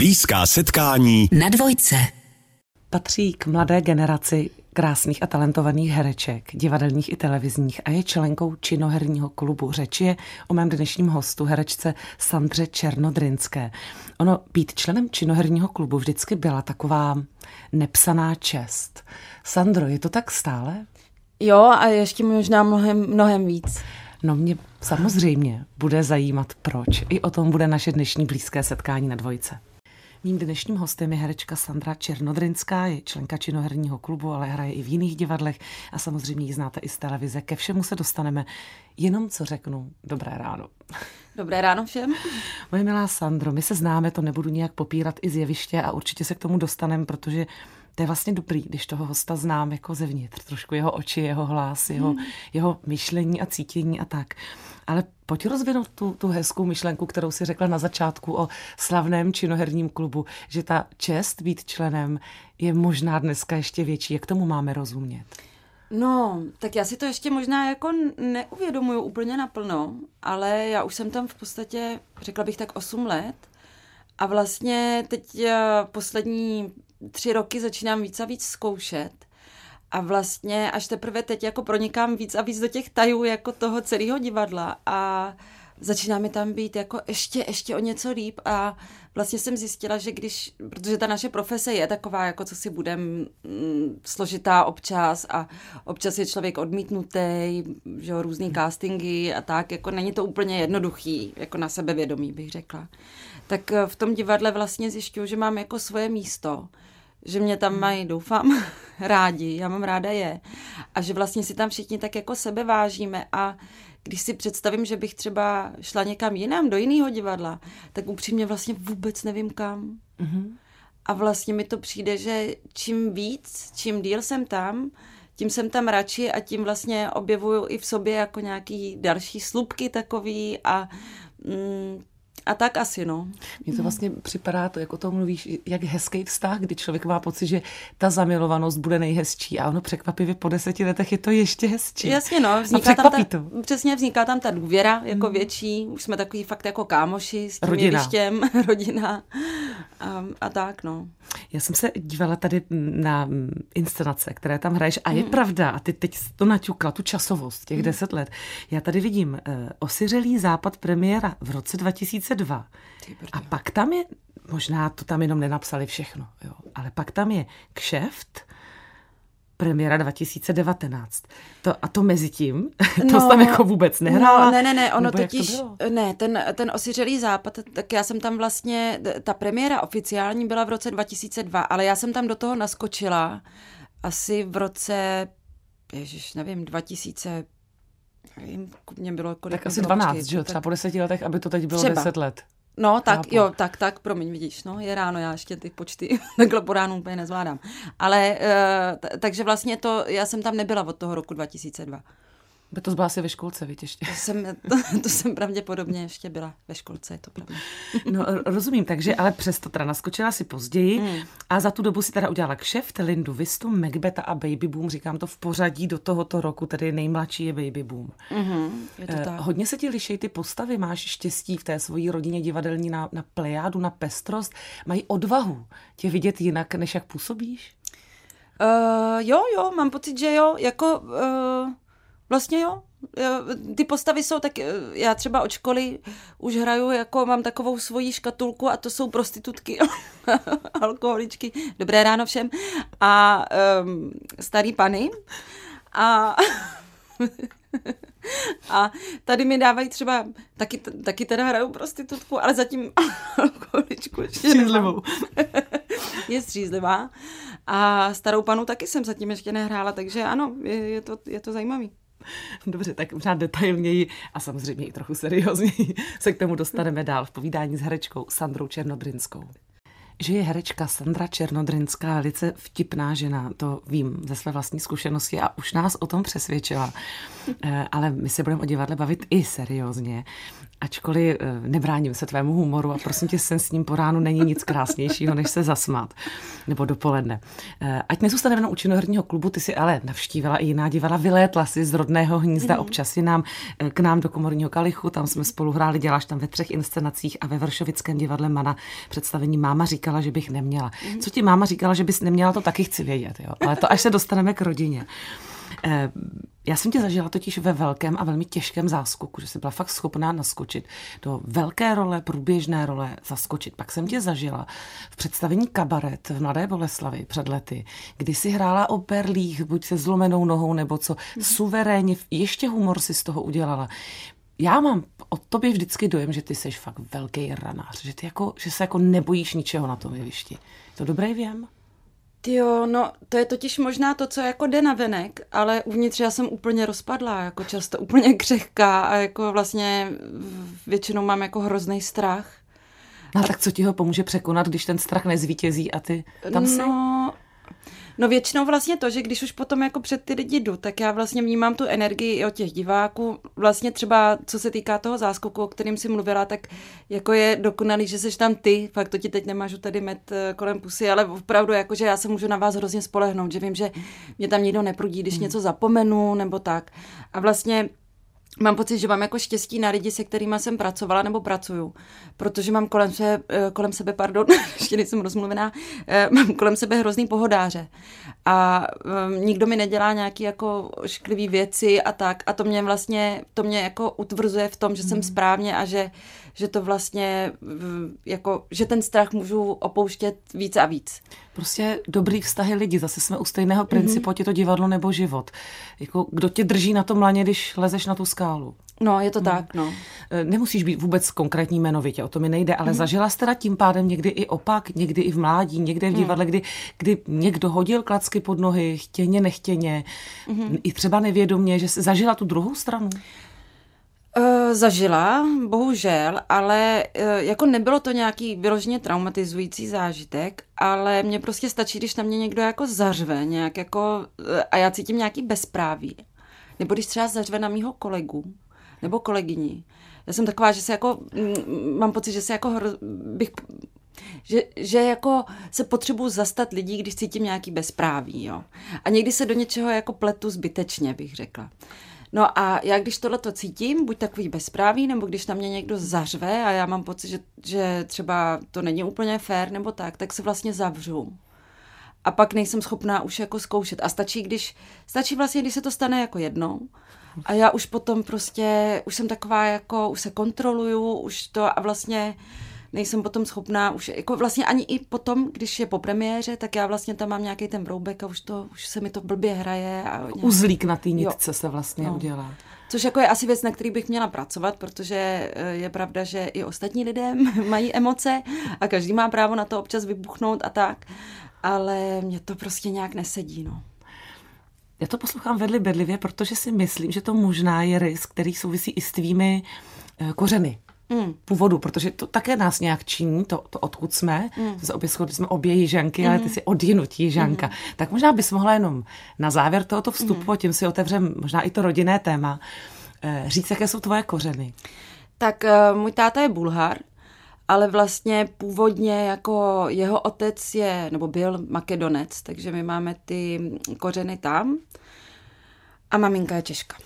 Blízká setkání na dvojce. Patří k mladé generaci krásných a talentovaných hereček, divadelních i televizních a je členkou činoherního klubu. Řeč je o mém dnešním hostu, herečce Sandře Černodrinské. Ono být členem činoherního klubu vždycky byla taková nepsaná čest. Sandro, je to tak stále? Jo, a ještě možná mnohem, mnohem víc. No mě samozřejmě bude zajímat proč. I o tom bude naše dnešní blízké setkání na dvojce. Mým dnešním hostem je herečka Sandra Černodrinská, je členka činoherního klubu, ale hraje i v jiných divadlech a samozřejmě ji znáte i z televize. Ke všemu se dostaneme. Jenom co řeknu, dobré ráno. Dobré ráno všem. Moje milá Sandro, my se známe, to nebudu nijak popírat i z jeviště a určitě se k tomu dostaneme, protože to je vlastně dobrý, když toho hosta znám jako zevnitř, trošku jeho oči, jeho hlas, jeho, hmm. jeho myšlení a cítění a tak. Ale pojď rozvinout tu, tu hezkou myšlenku, kterou si řekla na začátku o slavném činoherním klubu, že ta čest být členem je možná dneska ještě větší. Jak tomu máme rozumět? No, tak já si to ještě možná jako neuvědomuju úplně naplno, ale já už jsem tam v podstatě, řekla bych tak 8 let a vlastně teď eh, poslední tři roky začínám víc a víc zkoušet a vlastně až teprve teď jako pronikám víc a víc do těch tajů jako toho celého divadla a začíná mi tam být jako ještě, ještě o něco líp a vlastně jsem zjistila, že když, protože ta naše profese je taková, jako co si budem mm, složitá občas a občas je člověk odmítnutý, že jo, různý castingy a tak, jako není to úplně jednoduchý, jako na sebevědomí bych řekla. Tak v tom divadle vlastně zjišťuju, že mám jako svoje místo, že mě tam mají, doufám, rádi, já mám ráda je. A že vlastně si tam všichni tak jako sebe vážíme a když si představím, že bych třeba šla někam jinam, do jiného divadla, tak upřímně vlastně vůbec nevím kam. Mm-hmm. A vlastně mi to přijde, že čím víc, čím díl jsem tam, tím jsem tam radši a tím vlastně objevuju i v sobě jako nějaký další slupky takový a mm, a tak asi, no. Mně to vlastně připadá, to, jak o tom mluvíš, jak hezký vztah, kdy člověk má pocit, že ta zamilovanost bude nejhezčí a ono překvapivě po deseti letech je to ještě hezčí. Jasně, no. Vzniká tam ta, to. Přesně, vzniká tam ta důvěra jako hmm. větší, už jsme takový fakt jako kámoši s tím rodina. jevištěm, rodina a, a tak, no. Já jsem se dívala tady na inscenace, které tam hraješ a je hmm. pravda, a ty teď to naťukla, tu časovost, těch hmm. deset let. Já tady vidím uh, osiřelý západ premiéra v roce 2002 a pak tam je, možná to tam jenom nenapsali všechno, jo, ale pak tam je kšeft, premiéra 2019. To, a to mezi tím, to no, tam jako vůbec nehrála? No, ne, ne, ne, ono totiž, ne, ten, ten osiřelý západ, tak já jsem tam vlastně, ta premiéra oficiální byla v roce 2002, ale já jsem tam do toho naskočila asi v roce, ježiš, nevím, 2000, nevím, mě bylo kolik. Tak asi 12, že jo, třeba po deseti letech, aby to teď bylo třeba. 10 let. No, tak Chápu. jo, tak, tak, promiň, vidíš, no, je ráno, já ještě ty počty takhle po ránu úplně nezvládám. Ale, uh, t- takže vlastně to, já jsem tam nebyla od toho roku 2002. By to byla asi ve školce, víte ještě. To jsem, to, to jsem pravděpodobně ještě byla ve školce, je to pravda. No rozumím, takže ale přesto teda naskočila si později hmm. a za tu dobu si teda udělala kšeft, Lindu Vistu, Macbeta a Baby Boom, říkám to v pořadí do tohoto roku, tedy nejmladší je Baby Boom. Mm-hmm, je to eh, tak. hodně se ti liší ty postavy, máš štěstí v té svojí rodině divadelní na, na plejádu, na pestrost, mají odvahu tě vidět jinak, než jak působíš? Uh, jo, jo, mám pocit, že jo, jako... Uh Vlastně jo. Ty postavy jsou tak, já třeba od školy už hraju, jako mám takovou svoji škatulku a to jsou prostitutky, alkoholičky, dobré ráno všem, a um, starý pany. A, a tady mi dávají třeba, taky, taky teda hraju prostitutku, ale zatím alkoholičku Střízlivou. je střízlivá. A starou panu taky jsem zatím ještě nehrála, takže ano, je, je, to, je to zajímavý. Dobře, tak možná detailněji a samozřejmě i trochu seriózněji se k tomu dostaneme dál v povídání s herečkou Sandrou Černodrinskou. Že je herečka Sandra Černodrinská lice vtipná žena, to vím ze své vlastní zkušenosti a už nás o tom přesvědčila. Eh, ale my se budeme o divadle bavit i seriózně. Ačkoliv eh, nebráním se tvému humoru a prosím tě, sen s ním po ránu není nic krásnějšího, než se zasmát. Nebo dopoledne. Eh, ať nezůstane jenom u činoherního klubu, ty si ale navštívila i jiná divadla, vylétla si z rodného hnízda mm. občas si nám eh, k nám do komorního kalichu, tam jsme spolu hráli, děláš tam ve třech inscenacích a ve Vršovickém divadle Mana představení Máma říkala, že bych neměla. Mm. Co ti máma říkala, že bys neměla, to taky chci vědět, jo? ale to až se dostaneme k rodině. Eh, já jsem tě zažila totiž ve velkém a velmi těžkém záskoku, že jsi byla fakt schopná naskočit do velké role, průběžné role, zaskočit. Pak jsem tě zažila v představení Kabaret v Mladé Boleslavi před lety, kdy si hrála o perlích, buď se zlomenou nohou nebo co, suverénně, ještě humor si z toho udělala. Já mám od tobě vždycky dojem, že ty jsi fakt velký ranář, že, ty jako, že se jako nebojíš ničeho na tom jevišti. To dobrý věm? Jo, no to je totiž možná to, co jako jde na venek, ale uvnitř já jsem úplně rozpadlá, jako často úplně křehká a jako vlastně většinou mám jako hrozný strach. No a tak co ti ho pomůže překonat, když ten strach nezvítězí a ty tam jsi? No, No většinou vlastně to, že když už potom jako před ty lidi jdu, tak já vlastně vnímám tu energii i od těch diváků. Vlastně třeba, co se týká toho záskoku, o kterým si mluvila, tak jako je dokonalý, že jsi tam ty, fakt to ti teď nemážu tady met eh, kolem pusy, ale opravdu jako, že já se můžu na vás hrozně spolehnout, že vím, že mě tam nikdo neprudí, když hmm. něco zapomenu nebo tak. A vlastně Mám pocit, že mám jako štěstí na lidi, se kterými jsem pracovala nebo pracuju, protože mám kolem, se, eh, kolem sebe, pardon, ještě nejsem rozmluvená, eh, mám kolem sebe hrozný pohodáře a um, nikdo mi nedělá nějaký jako šklivý věci a tak a to mě vlastně, to mě jako utvrzuje v tom, že jsem hmm. správně a že, že to vlastně, jako, že ten strach můžu opouštět víc a víc. Prostě dobrý vztahy lidi, zase jsme u stejného principu, mm-hmm. je to divadlo nebo život. Jako, kdo tě drží na tom laně, když lezeš na tu skálu? No, je to hmm. tak, no. E, nemusíš být vůbec konkrétní jmenovitě, o to mi nejde, ale hmm. zažila jste teda tím pádem někdy i opak, někdy i v mládí, někde v hmm. divadle, hmm. kdy, kdy někdo hodil klacky pod nohy, chtěně, nechtěně, hmm. i třeba nevědomě, že jsi zažila tu druhou stranu? Uh, zažila, bohužel, ale uh, jako nebylo to nějaký vyloženě traumatizující zážitek, ale mně prostě stačí, když na mě někdo jako zařve, nějak jako, uh, a já cítím nějaký bezpráví. Nebo když třeba zařve na mýho kolegu, nebo kolegyni. Já jsem taková, že se jako, mm, mám pocit, že se jako hro, bych že, že jako se potřebuji zastat lidí, když cítím nějaký bezpráví, jo. A někdy se do něčeho jako pletu zbytečně, bych řekla. No a já když tohle to cítím, buď takový bezpráví, nebo když na mě někdo zařve a já mám pocit, že, že třeba to není úplně fér nebo tak, tak se vlastně zavřu. A pak nejsem schopná už jako zkoušet. A stačí, když, stačí vlastně, když se to stane jako jednou, a já už potom prostě, už jsem taková jako, už se kontroluju, už to a vlastně nejsem potom schopná, už jako vlastně ani i potom, když je po premiéře, tak já vlastně tam mám nějaký ten broubek a už to, už se mi to blbě hraje. A nějak... Uzlík na té nitce se vlastně no. udělá. Což jako je asi věc, na který bych měla pracovat, protože eh, je pravda, že i ostatní lidé mají emoce a každý má právo na to občas vybuchnout a tak, ale mě to prostě nějak nesedí, no. Já to poslouchám vedli bedlivě, protože si myslím, že to možná je rys, který souvisí i s tvými eh, kořeny. Mm. původu, protože to také nás nějak činí, to, to odkud jsme, mm. se obě shodli, jsme obě jižanky, mm. ale ty mm. si odjinut jižanka. Mm. Tak možná bys mohla jenom na závěr tohoto vstupu, mm. a tím si otevřem možná i to rodinné téma, eh, říct, jaké jsou tvoje kořeny. Tak uh, můj táta je Bulhar, ale vlastně původně jako jeho otec je, nebo byl makedonec, takže my máme ty kořeny tam a maminka je Češka.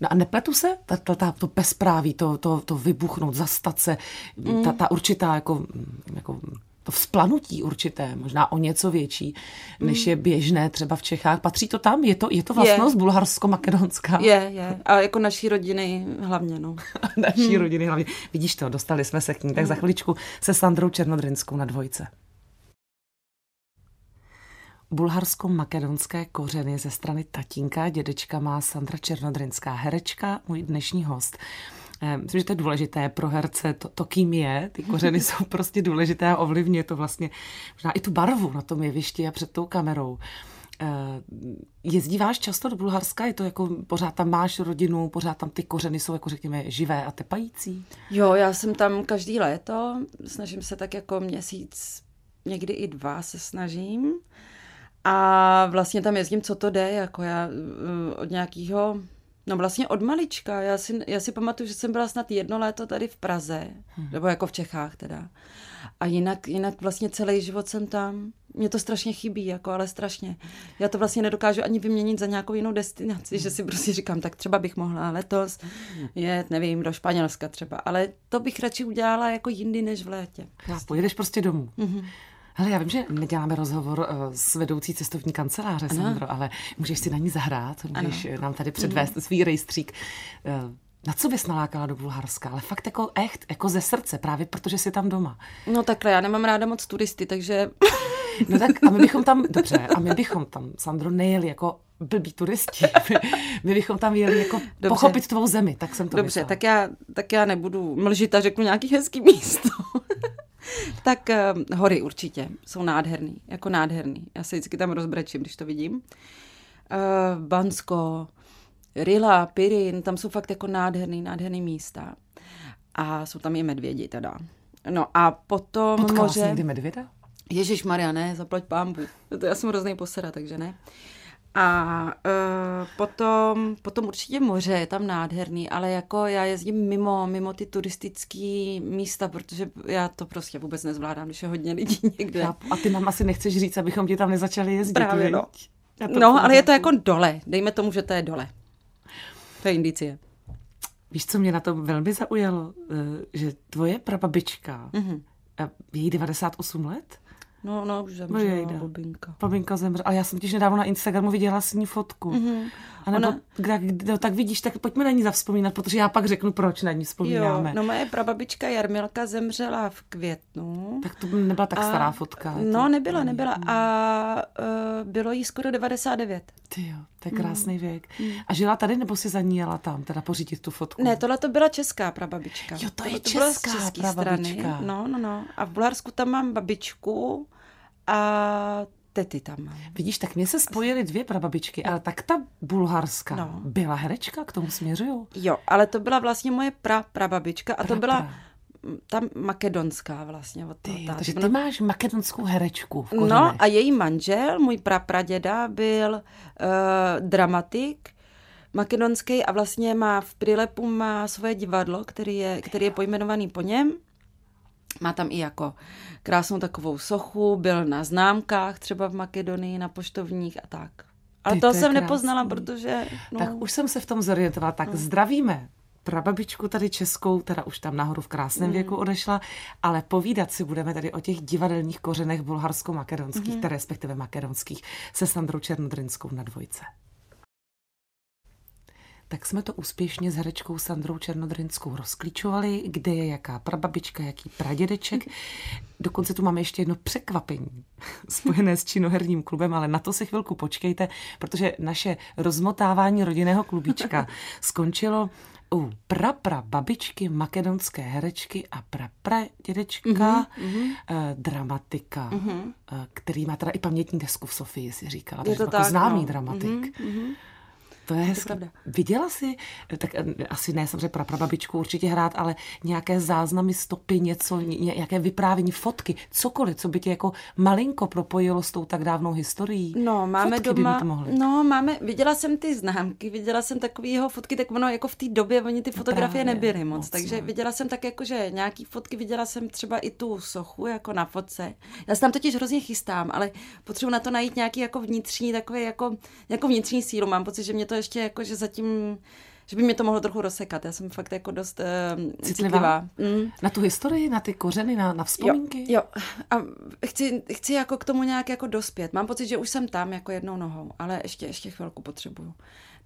No a nepletu se? Ta, ta, ta, to bezpráví, to, to, to vybuchnout, zastat se, mm. ta, ta určitá jako, jako to vzplanutí určité, možná o něco větší, než mm. je běžné třeba v Čechách. Patří to tam? Je to, je to vlastnost bulharsko-makedonská? Je, je. A jako naší rodiny hlavně, no. naší hmm. rodiny hlavně. Vidíš to, dostali jsme se k ní. Tak za chviličku se Sandrou Černodrinskou na dvojce bulharsko-makedonské kořeny ze strany tatínka. Dědečka má Sandra Černodrinská, herečka, můj dnešní host. Eh, myslím, že to je důležité pro herce, to, to kým je, ty kořeny jsou prostě důležité a ovlivňuje to vlastně možná i tu barvu na tom jevišti a před tou kamerou. Eh, jezdíváš často do Bulharska? Je to jako, pořád tam máš rodinu, pořád tam ty kořeny jsou jako řekněme živé a tepající? Jo, já jsem tam každý léto, snažím se tak jako měsíc, někdy i dva se snažím. A vlastně tam jezdím, co to jde, jako já eh, od nějakého No vlastně od malička. Já si, já si pamatuju, že jsem byla snad jedno léto tady v Praze, hmm. nebo jako v Čechách teda. A jinak, jinak vlastně celý život jsem tam. Mně to strašně chybí, jako, ale strašně. Já to vlastně nedokážu ani vyměnit za nějakou jinou destinaci, že si prostě říkám, tak třeba bych mohla letos jet, nevím, do Španělska třeba, ale to bych radši udělala jako jindy než v létě. Já pojedeš prostě domů. Mm-hmm. Hele, já vím, že neděláme rozhovor uh, s vedoucí cestovní kanceláře, ano. Sandro, ale můžeš si na ní zahrát, můžeš ano. nám tady předvést mm. svý rejstřík. Uh, na co bys nalákala do Bulharska? Ale fakt jako echt, jako ze srdce, právě protože jsi tam doma. No takhle, já nemám ráda moc turisty, takže... No tak a my bychom tam, dobře, a my bychom tam, Sandro, nejeli jako blbí turisti. My, my bychom tam jeli jako dobře. pochopit tvou zemi, tak jsem to Dobře, tak já, tak já nebudu mlžit a řeknu nějaký hezký místo. tak uh, hory určitě jsou nádherný, jako nádherný. Já se vždycky tam rozbrečím, když to vidím. Uh, Bansko, Rila, Pirin, tam jsou fakt jako nádherný, nádherný místa. A jsou tam i medvědi teda. No a potom Potkala moře... někdy medvěda? Ježíš Maria, ne, zaplať pámbu. To já jsem hrozný posera, takže ne. A uh, potom, potom určitě moře, je tam nádherný, ale jako já jezdím mimo, mimo ty turistické místa, protože já to prostě vůbec nezvládám, když je hodně lidí někde. A ty nám asi nechceš říct, abychom ti tam nezačali jezdit. Právě, no. No, ale je to jako dole. Dejme tomu, že to je dole. To je indicie. Víš, co mě na tom velmi zaujalo? Eh, že tvoje prababička, mm-hmm. její 98 let, No, no, už zemřela, no, babinka. Babinka zemřela. A já jsem těž nedávno na Instagramu viděla s ní fotku. Mm-hmm. A nebo, Ona... tak, no, tak vidíš, tak pojďme na ní zavzpomínat, protože já pak řeknu, proč na ní vzpomínáme. Jo, no moje prababička Jarmilka zemřela v květnu. Tak to nebyla tak a... stará fotka. No, to... nebyla, nebyla. A uh, bylo jí skoro 99. Ty jo, to je krásný mm. věk. Mm. A žila tady, nebo si za ní jela tam, teda pořídit tu fotku? Ne, tohle to byla česká prababička. Jo, to, to je to česká prababička. Strany. No, no, no. A v Bulharsku tam mám babičku, a tety tam mám. Vidíš, tak mě se spojily dvě prababičky, ale tak ta bulharská no. byla herečka, k tomu směřuju. Jo, ale to byla vlastně moje pra prababička a pra, to byla pra. ta makedonská vlastně. Od ty, takže ty máš makedonskou herečku v No a její manžel, můj prapraděda, byl uh, dramatik, makedonský a vlastně má v Prilepu má svoje divadlo, který je, který je pojmenovaný po něm. Má tam i jako krásnou takovou sochu, byl na známkách třeba v Makedonii, na poštovních a tak. Ale Ty, to, to jsem krásný. nepoznala, protože... No... Tak už jsem se v tom zorientovala. Tak no. zdravíme prababičku tady českou, teda už tam nahoru v krásném mm. věku odešla, ale povídat si budeme tady o těch divadelních kořenech bulharsko-makedonských, mm. respektive makedonských, se Sandrou Černodrinskou na dvojce tak jsme to úspěšně s herečkou Sandrou Černodrinskou rozklíčovali, kde je jaká prababička, jaký pradědeček. Dokonce tu máme ještě jedno překvapení spojené s činoherním klubem, ale na to si chvilku počkejte, protože naše rozmotávání rodinného klubíčka skončilo u prapra babičky makedonské herečky a prapra dědečka mm-hmm. eh, dramatika, mm-hmm. eh, který má teda i pamětní desku v Sofii, si říkala. Je to jako tak, známý no. dramatik. Mm-hmm. To je hezké. Viděla jsi, tak eh, asi ne samozřejmě pro prababičku určitě hrát, ale nějaké záznamy, stopy, něco, nějaké vyprávění, fotky, cokoliv, co by tě jako malinko propojilo s tou tak dávnou historií? No, máme fotky doma, by mohly. no, máme, viděla jsem ty známky, viděla jsem takový jeho fotky, tak ono jako v té době oni ty fotografie Právě, nebyly moc, moc takže ne. viděla jsem tak jako, že nějaký fotky, viděla jsem třeba i tu sochu jako na fotce. Já se tam totiž hrozně chystám, ale potřebuji na to najít nějaký jako vnitřní, takový jako, jako vnitřní sílu. Mám pocit, že mě to to ještě jako, že zatím že by mě to mohlo trochu rozsekat. Já jsem fakt jako dost uh, citlivá. citlivá. Mm. Na tu historii, na ty kořeny, na, na vzpomínky? Jo, jo. A chci, chci jako k tomu nějak jako dospět. Mám pocit, že už jsem tam jako jednou nohou, ale ještě, ještě chvilku potřebuju.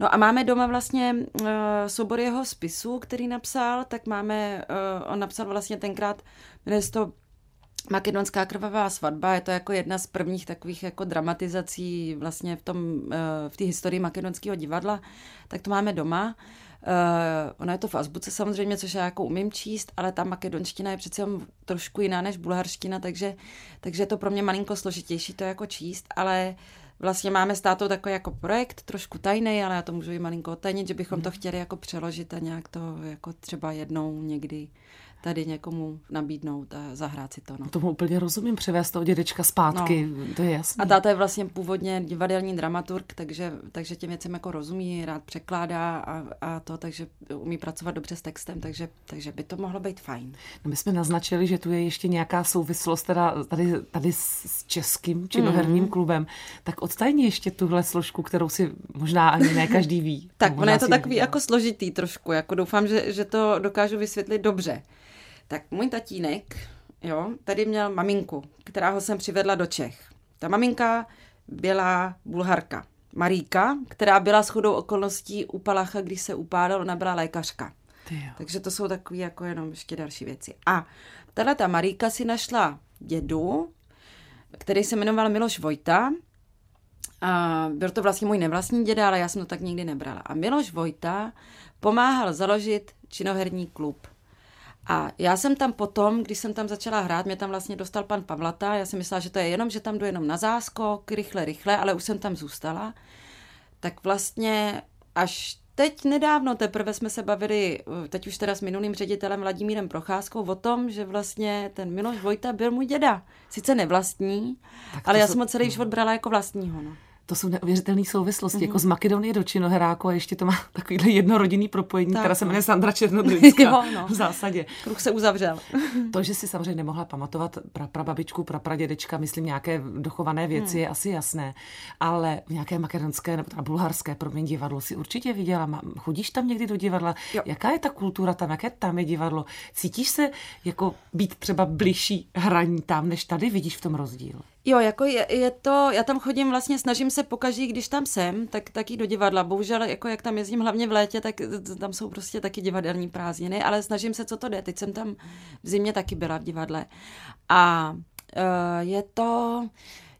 No a máme doma vlastně uh, soubor jeho spisů, který napsal, tak máme, uh, on napsal vlastně tenkrát, jmenuje to Makedonská krvavá svatba je to jako jedna z prvních takových jako dramatizací vlastně v tom, eh, v té historii makedonského divadla, tak to máme doma. Uh, ona je to v azbuce samozřejmě, což já jako umím číst, ale ta makedonština je přece trošku jiná než bulharština, takže, takže je to pro mě malinko složitější to jako číst, ale vlastně máme s tátou takový jako projekt, trošku tajný, ale já to můžu i malinko otajnit, že bychom to mhm. chtěli jako přeložit a nějak to jako třeba jednou někdy tady někomu nabídnout a zahrát si to. No. Tomu úplně rozumím, převést toho dědečka zpátky, no. to je jasné. A táta je vlastně původně divadelní dramaturg, takže, takže těm věcem jako rozumí, rád překládá a, a to, takže umí pracovat dobře s textem, takže, takže by to mohlo být fajn. No my jsme naznačili, že tu je ještě nějaká souvislost teda tady, tady s českým činoherním mm. klubem, tak odstajni ještě tuhle složku, kterou si možná ani ne každý ví. tak ono je to takový jako složitý trošku, jako doufám, že, že to dokážu vysvětlit dobře. Tak můj tatínek, jo, tady měl maminku, která ho sem přivedla do Čech. Ta maminka byla bulharka. Maríka, která byla shodou okolností u Palacha, když se upádal, ona byla lékařka. Takže to jsou takové jako jenom ještě další věci. A tahle ta Maríka si našla dědu, který se jmenoval Miloš Vojta. A byl to vlastně můj nevlastní děda, ale já jsem to tak nikdy nebrala. A Miloš Vojta pomáhal založit činoherní klub. A já jsem tam potom, když jsem tam začala hrát, mě tam vlastně dostal pan Pavlata, já jsem myslela, že to je jenom, že tam jdu jenom na záskok, rychle, rychle, ale už jsem tam zůstala. Tak vlastně až teď nedávno teprve jsme se bavili, teď už teda s minulým ředitelem Vladimírem Procházkou, o tom, že vlastně ten Miloš Vojta byl můj děda. Sice nevlastní, ale já jsem ho celý život brala jako vlastního. No to jsou neuvěřitelné souvislosti, mm-hmm. jako z Makedonie do Činoheráku a ještě to má takovýhle jednorodinný propojení, tak, která se jmenuje Sandra Černodrická jo, no. v zásadě. Kruh se uzavřel. to, že si samozřejmě nemohla pamatovat pra, prababičku, prapradědečka, myslím nějaké dochované věci, hmm. je asi jasné, ale nějaké makedonské nebo teda bulharské, promiň, divadlo si určitě viděla. Chodíš tam někdy do divadla? Jo. Jaká je ta kultura tam? Jaké tam je divadlo? Cítíš se jako být třeba bližší hraní tam, než tady? Vidíš v tom rozdíl? Jo, jako je, je to, já tam chodím vlastně, snažím se pokaží, když tam jsem, tak taky do divadla. Bohužel, jako jak tam jezdím hlavně v létě, tak tam jsou prostě taky divadelní prázdniny, ale snažím se, co to jde. Teď jsem tam v zimě taky byla v divadle. A uh, je to,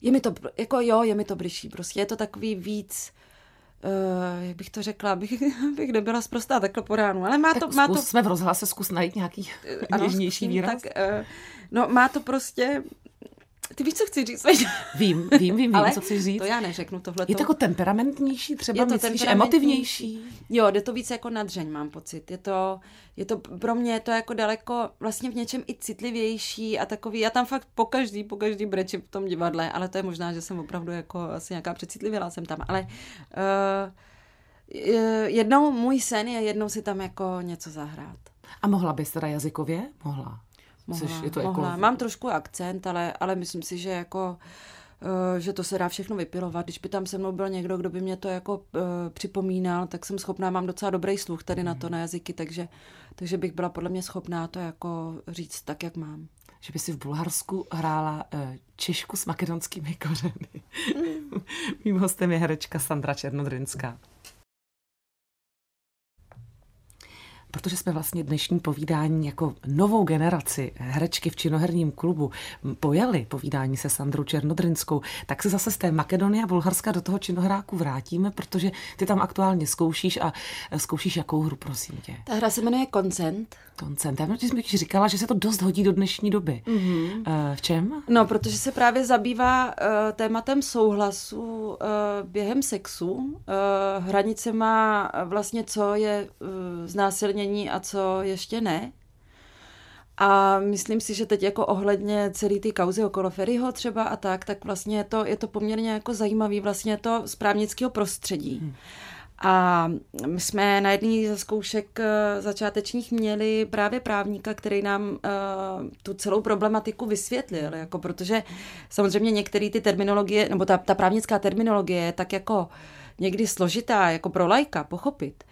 je mi to, jako jo, je mi to bližší, prostě je to takový víc, Uh, jak bych to řekla, abych, abych nebyla zprostá takhle po ránu, ale má tak to... Má zkus, to... jsme v rozhlase, zkus najít nějaký něžnější výraz. Tak, uh, no má to prostě, ty víš, co chci říct? Vím, vím, vím, vím Ale co chci říct. To já neřeknu tohle. Je to jako temperamentnější, třeba je to myslíš, emotivnější? Jo, jde to víc jako nadřeň, mám pocit. Je to, je to pro mě je to jako daleko vlastně v něčem i citlivější a takový. Já tam fakt po každý, po každý brečím v tom divadle, ale to je možná, že jsem opravdu jako asi nějaká přecitlivěla jsem tam. Ale uh, jednou můj sen je jednou si tam jako něco zahrát. A mohla bys teda jazykově? Mohla. Mohla, Což je to mohla. Jako... Mám trošku akcent, ale, ale myslím si, že jako uh, že to se dá všechno vypilovat. Když by tam se mnou byl někdo, kdo by mě to jako uh, připomínal, tak jsem schopná, mám docela dobrý sluch tady na to, mhm. na jazyky, takže, takže bych byla podle mě schopná to jako říct tak, jak mám. Že by si v Bulharsku hrála uh, Češku s makedonskými kořeny. Mm. Mým hostem je herečka Sandra Černodrinská. Protože jsme vlastně dnešní povídání jako novou generaci herečky v činoherním klubu pojali povídání se Sandrou Černodrinskou, tak se zase z té Makedonie a Bulharska do toho činohráku vrátíme, protože ty tam aktuálně zkoušíš a zkoušíš jakou hru, prosím tě. Ta hra se jmenuje Koncent. Koncent. Já jsem říkala, že se to dost hodí do dnešní doby. Mm-hmm. v čem? No, protože se právě zabývá uh, tématem souhlasu uh, během sexu. Uh, hranice má vlastně, co je uh, znásilnění zranění a co ještě ne. A myslím si, že teď jako ohledně celé ty kauzy okolo Ferryho třeba a tak, tak vlastně je to, je to poměrně jako zajímavý vlastně to z právnického prostředí. Hmm. A my jsme na jedné ze zkoušek eh, začátečních měli právě právníka, který nám uh, tu celou problematiku vysvětlil, jako protože samozřejmě některé ty terminologie, nebo ta, ta právnická terminologie je tak jako někdy složitá, jako pro lajka pochopit.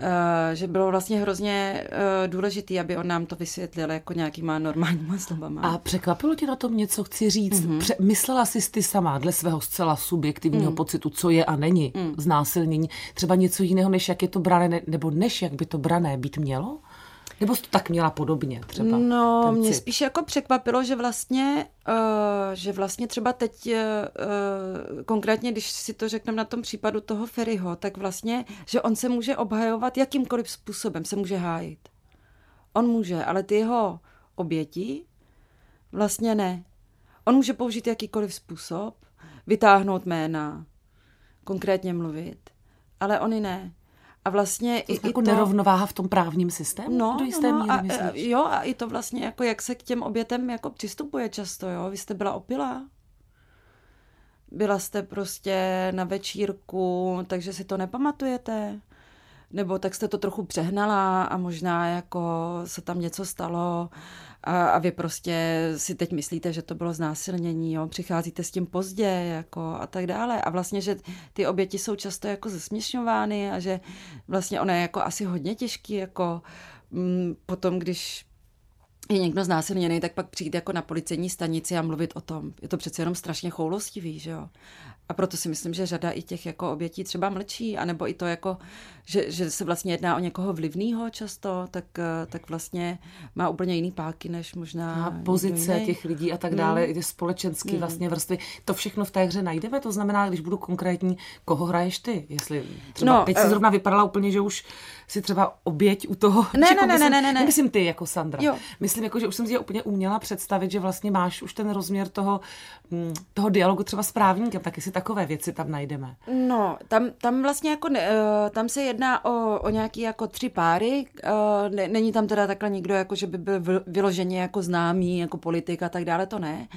Uh, že bylo vlastně hrozně uh, důležité, aby on nám to vysvětlil jako nějakýma normálníma slovama. A překvapilo tě na tom něco, chci říct? Mm-hmm. Pře- myslela jsi ty sama dle svého zcela subjektivního mm. pocitu, co je a není mm. znásilnění, třeba něco jiného, než jak je to brané, nebo než jak by to brané být mělo? Nebo jsi to tak měla podobně třeba? No, mě cit? spíš jako překvapilo, že vlastně, uh, že vlastně třeba teď, uh, konkrétně když si to řekneme na tom případu toho Ferryho, tak vlastně, že on se může obhajovat jakýmkoliv způsobem, se může hájit. On může, ale ty jeho oběti vlastně ne. On může použít jakýkoliv způsob, vytáhnout jména, konkrétně mluvit, ale oni ne. A vlastně to i, jako i to... nerovnováha v tom právním systému no, do jisté no, míry, a, myslíš? Jo, a i to vlastně, jako jak se k těm obětem jako přistupuje často, jo. Vy jste byla opilá? Byla jste prostě na večírku, takže si to nepamatujete? Nebo tak jste to trochu přehnala a možná jako se tam něco stalo a, a vy prostě si teď myslíte, že to bylo znásilnění, jo? přicházíte s tím pozdě jako a tak dále. A vlastně, že ty oběti jsou často jako zesměšňovány a že vlastně ono je jako asi hodně těžký jako m, potom, když je někdo znásilněný, tak pak přijít jako na policejní stanici a mluvit o tom. Je to přece jenom strašně choulostivý, že jo. A proto si myslím, že řada i těch jako obětí třeba mlčí, anebo i to jako, že, že se vlastně jedná o někoho vlivného často, tak, eh, tak vlastně má úplně jiný páky, než možná... A pozice těch lidí a tak dále, hmm. i společenské hmm. vlastně vrstvy. To všechno v té hře najdeme, to znamená, když budu konkrétní, koho hraješ ty? Jestli třeba no, teď si eh, zrovna vypadala úplně, že už si třeba oběť u toho... Ne, ne, ne, ne, ne, ne. Myslím ty jako Sandra. Jo. Myslím, jako, že už jsem si úplně uměla představit, že vlastně máš už ten rozměr toho, mm, toho dialogu třeba s právníkem, tak jestli takové věci tam najdeme. No, tam, tam vlastně jako, ne, eh, tam se jedná o, o nějaký jako tři páry, eh, ne, není tam teda takhle nikdo, jako že by byl vyloženě jako známý, jako politik a tak dále, to ne.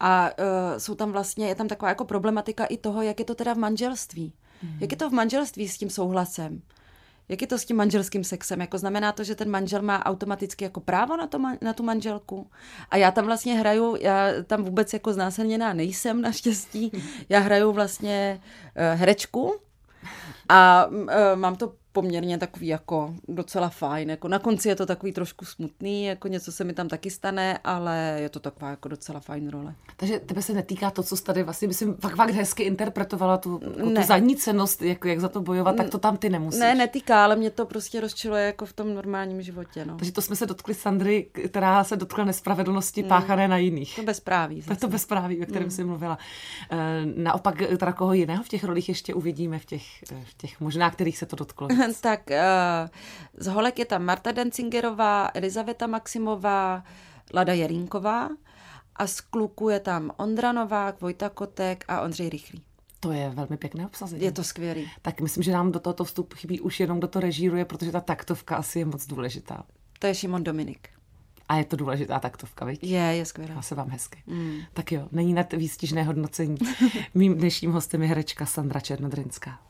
A uh, jsou tam vlastně, je tam taková jako problematika i toho, jak je to teda v manželství. Mm. Jak je to v manželství s tím souhlasem? Jak je to s tím manželským sexem? Jako znamená to, že ten manžel má automaticky jako právo na, to, na tu manželku? A já tam vlastně hraju, já tam vůbec jako znásilněná nejsem naštěstí. Já hraju vlastně uh, herečku a uh, mám to poměrně takový jako docela fajn. Jako na konci je to takový trošku smutný, jako něco se mi tam taky stane, ale je to taková jako docela fajn role. Takže tebe se netýká to, co jsi tady vlastně, myslím, fakt, fakt hezky interpretovala tu, jako ne. tu zanícenost, jako jak za to bojovat, tak to tam ty nemusíš. Ne, netýká, ale mě to prostě rozčiluje jako v tom normálním životě. No. Takže to jsme se dotkli Sandry, která se dotkla nespravedlnosti mm. páchané na jiných. To bezpráví. To je to bezpráví, o kterém mm. jsi mluvila. E, naopak, teda koho jiného v těch rolích ještě uvidíme, v těch, v těch možná, kterých se to dotklo. tak uh, z holek je tam Marta Dencingerová, Elizaveta Maximová, Lada Jerínková a z kluku je tam Ondra Novák, Vojta Kotek a Ondřej Rychlý. To je velmi pěkné obsazení. Je to skvělý. Tak myslím, že nám do tohoto vstup chybí už jenom, kdo to režíruje, protože ta taktovka asi je moc důležitá. To je Šimon Dominik. A je to důležitá taktovka, viď? Je, je skvělá. Já se vám hezky. Mm. Tak jo, není na výstižné hodnocení. Mým dnešním hostem je herečka Sandra Černodrinská.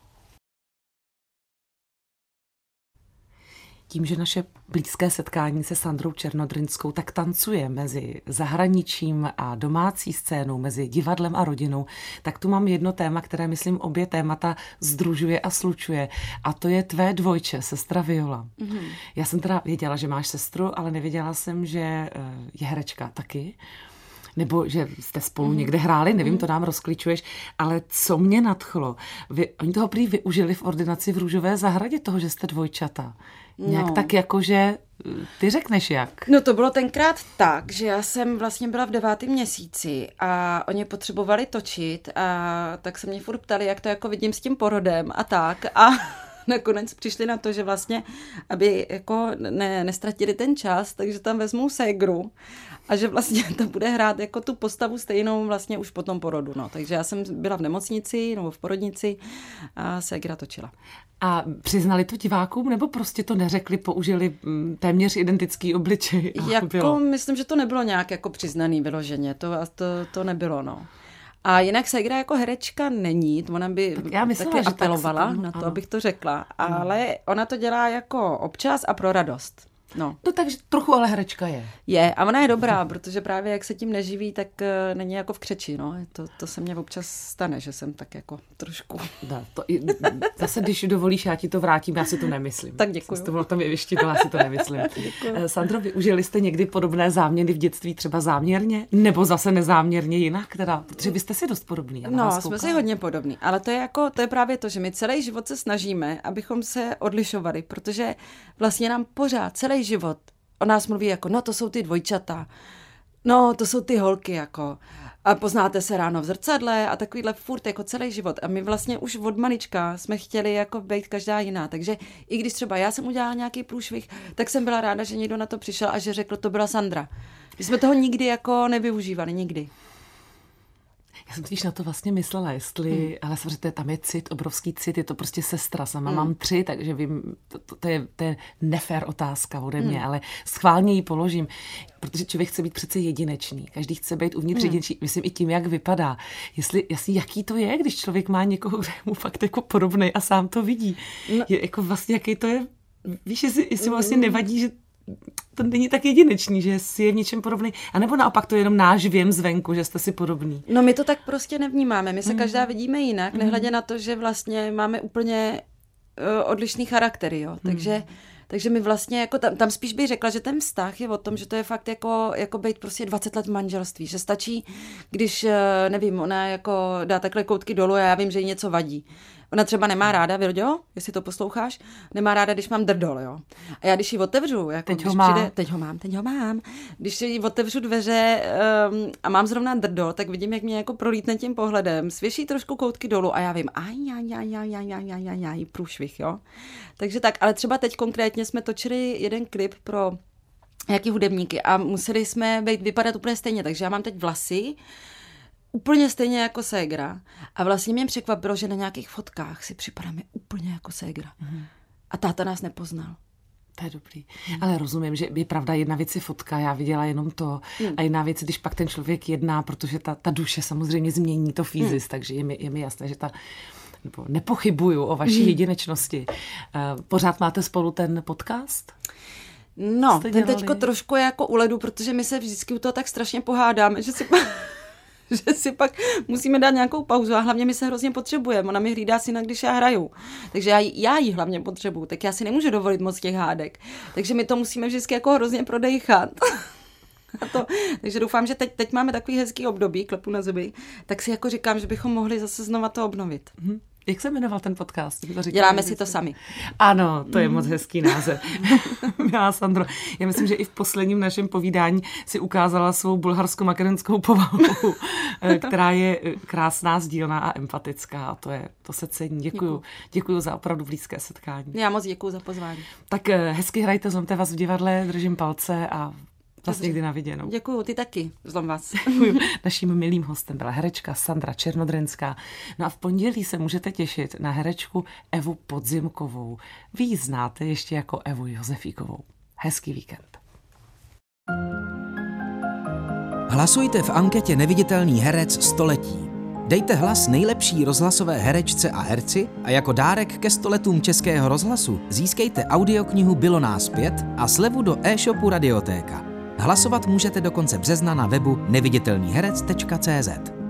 Tím, že naše blízké setkání se Sandrou Černodrinskou tak tancuje mezi zahraničím a domácí scénou, mezi divadlem a rodinou, tak tu mám jedno téma, které, myslím, obě témata združuje a slučuje. A to je tvé dvojče, sestra Viola. Mm-hmm. Já jsem teda věděla, že máš sestru, ale nevěděla jsem, že eh, je herečka taky nebo že jste spolu mm. někde hráli, nevím, mm. to nám rozklíčuješ, ale co mě nadchlo, vy, oni toho prý využili v ordinaci v Růžové zahradě, toho, že jste dvojčata. Nějak no. tak jako, že ty řekneš jak? No to bylo tenkrát tak, že já jsem vlastně byla v devátém měsíci a oni potřebovali točit a tak se mě furt ptali, jak to jako vidím s tím porodem a tak a nakonec přišli na to, že vlastně, aby jako ne, nestratili ten čas, takže tam vezmou ségru a že vlastně to bude hrát jako tu postavu stejnou vlastně už po tom porodu. No. Takže já jsem byla v nemocnici nebo v porodnici a ségra točila. A přiznali to divákům, nebo prostě to neřekli, použili mm, téměř identický obličej? Jako, bylo? myslím, že to nebylo nějak jako přiznaný vyloženě, to, to, to nebylo, no. A jinak Segra jako herečka není, ona by tak já myslela, taky apelovala tak na to, ano. abych to řekla, ale ona to dělá jako občas a pro radost. No. no takže trochu ale herečka je. Je a ona je dobrá, protože právě jak se tím neživí, tak uh, není jako v křeči, no. To, to se mně občas stane, že jsem tak jako trošku. Da, to, zase, když dovolíš, já ti to vrátím, já si to nemyslím. Tak děkuji. To bylo tam vyvěštilo, já si to nemyslím. Eh, Sandro, využili jste někdy podobné záměny v dětství třeba záměrně, nebo zase nezáměrně jinak, teda, protože vy jste si dost podobný. No, jsme si hodně podobný, ale to je jako, to je právě to, že my celý život se snažíme, abychom se odlišovali, protože vlastně nám pořád celý život o nás mluví jako, no to jsou ty dvojčata, no to jsou ty holky jako a poznáte se ráno v zrcadle a takovýhle furt jako celý život. A my vlastně už od malička jsme chtěli jako být každá jiná. Takže i když třeba já jsem udělala nějaký průšvih, tak jsem byla ráda, že někdo na to přišel a že řekl, to byla Sandra. My jsme toho nikdy jako nevyužívali, nikdy. Já jsem totiž na to vlastně myslela, jestli, hmm. ale samozřejmě tam je cit, obrovský cit, je to prostě sestra, sama hmm. mám tři, takže vím, to, to, to, je, to je nefér otázka ode mě, hmm. ale schválně ji položím, protože člověk chce být přece jedinečný, každý chce být uvnitř hmm. jedinečný, myslím i tím, jak vypadá. Jestli, jasně, jaký to je, když člověk má někoho, kdo je mu fakt jako podobný a sám to vidí. No. Je, jako vlastně, jaký to je, víš, jestli, jestli vlastně nevadí, že to není tak jedinečný, že si je v něčem podobný. A nebo naopak to je jenom náš věm zvenku, že jste si podobný. No my to tak prostě nevnímáme. My se mm. každá vidíme jinak, mm. nehledě na to, že vlastně máme úplně uh, odlišný charaktery, jo. Mm. Takže takže mi vlastně jako tam, tam spíš bych řekla, že ten vztah je o tom, že to je fakt jako, jako být prostě 20 let manželství, že stačí, když, eh, nevím, ona jako dá takhle koutky dolů a já vím, že jí něco vadí. Ona třeba nemá ráda, Vilďo, jestli to posloucháš, nemá ráda, když mám drdol, jo. A já když ji otevřu, jako teď když ho mám. Přijde, teď ho mám, teď ho mám. Když ji otevřu dveře um, a mám zrovna drdol, tak vidím, jak mě jako prolítne tím pohledem, svěší trošku koutky dolů a já vím, aj, aj, aj, aj, aj, aj, aj, aj, aj, průšvih, jo. Takže tak, ale třeba teď konkrétně jsme točili jeden klip pro jaký hudebníky a museli jsme být, vypadat úplně stejně, takže já mám teď vlasy, úplně stejně jako ségra. A vlastně mě překvapilo, že na nějakých fotkách si připadáme úplně jako ségra. Mm. A táta nás nepoznal. To je dobrý. Hmm. Ale rozumím, že je pravda, jedna věc je fotka, já viděla jenom to. Hmm. A jiná věc, když pak ten člověk jedná, protože ta, ta duše samozřejmě změní to fyzis, hmm. takže je mi, je mi jasné, že ta nebo nepochybuju o vaší hmm. jedinečnosti. Uh, pořád máte spolu ten podcast? No, ten teďko trošku je jako u ledu, protože my se vždycky u toho tak strašně pohádáme, že si že si pak musíme dát nějakou pauzu a hlavně my se hrozně potřebujeme. Ona mi hlídá syna, když já hraju. Takže já, já ji hlavně potřebuju, tak já si nemůžu dovolit moc těch hádek. Takže my to musíme vždycky jako hrozně prodejchat. A to, takže doufám, že teď, teď máme takový hezký období, klepu na zuby, tak si jako říkám, že bychom mohli zase znova to obnovit. Mm-hmm. Jak se jmenoval ten podcast? To říkám, Děláme si to sami. Ano, to je moc hezký název. Milá Sandro, já myslím, že i v posledním našem povídání si ukázala svou bulharsko-makedonskou povahu, eh, která je eh, krásná, sdílná a empatická. A to, je, to se cení. Děkuju. Děkuju za opravdu blízké setkání. Já moc děkuju za pozvání. Tak eh, hezky hrajte, zlomte vás v divadle, držím palce a Zase někdy na viděnou. Děkuju, ty taky. Zlom vás. Naším milým hostem byla herečka Sandra Černodrenská. No a v pondělí se můžete těšit na herečku Evu Podzimkovou. Vy ji znáte ještě jako Evu Josefíkovou. Hezký víkend. Hlasujte v anketě Neviditelný herec století. Dejte hlas nejlepší rozhlasové herečce a herci a jako dárek ke stoletům Českého rozhlasu získejte audioknihu Bylo nás pět a slevu do e-shopu Radiotéka. Hlasovat můžete do konce března na webu neviditelnýherec.cz.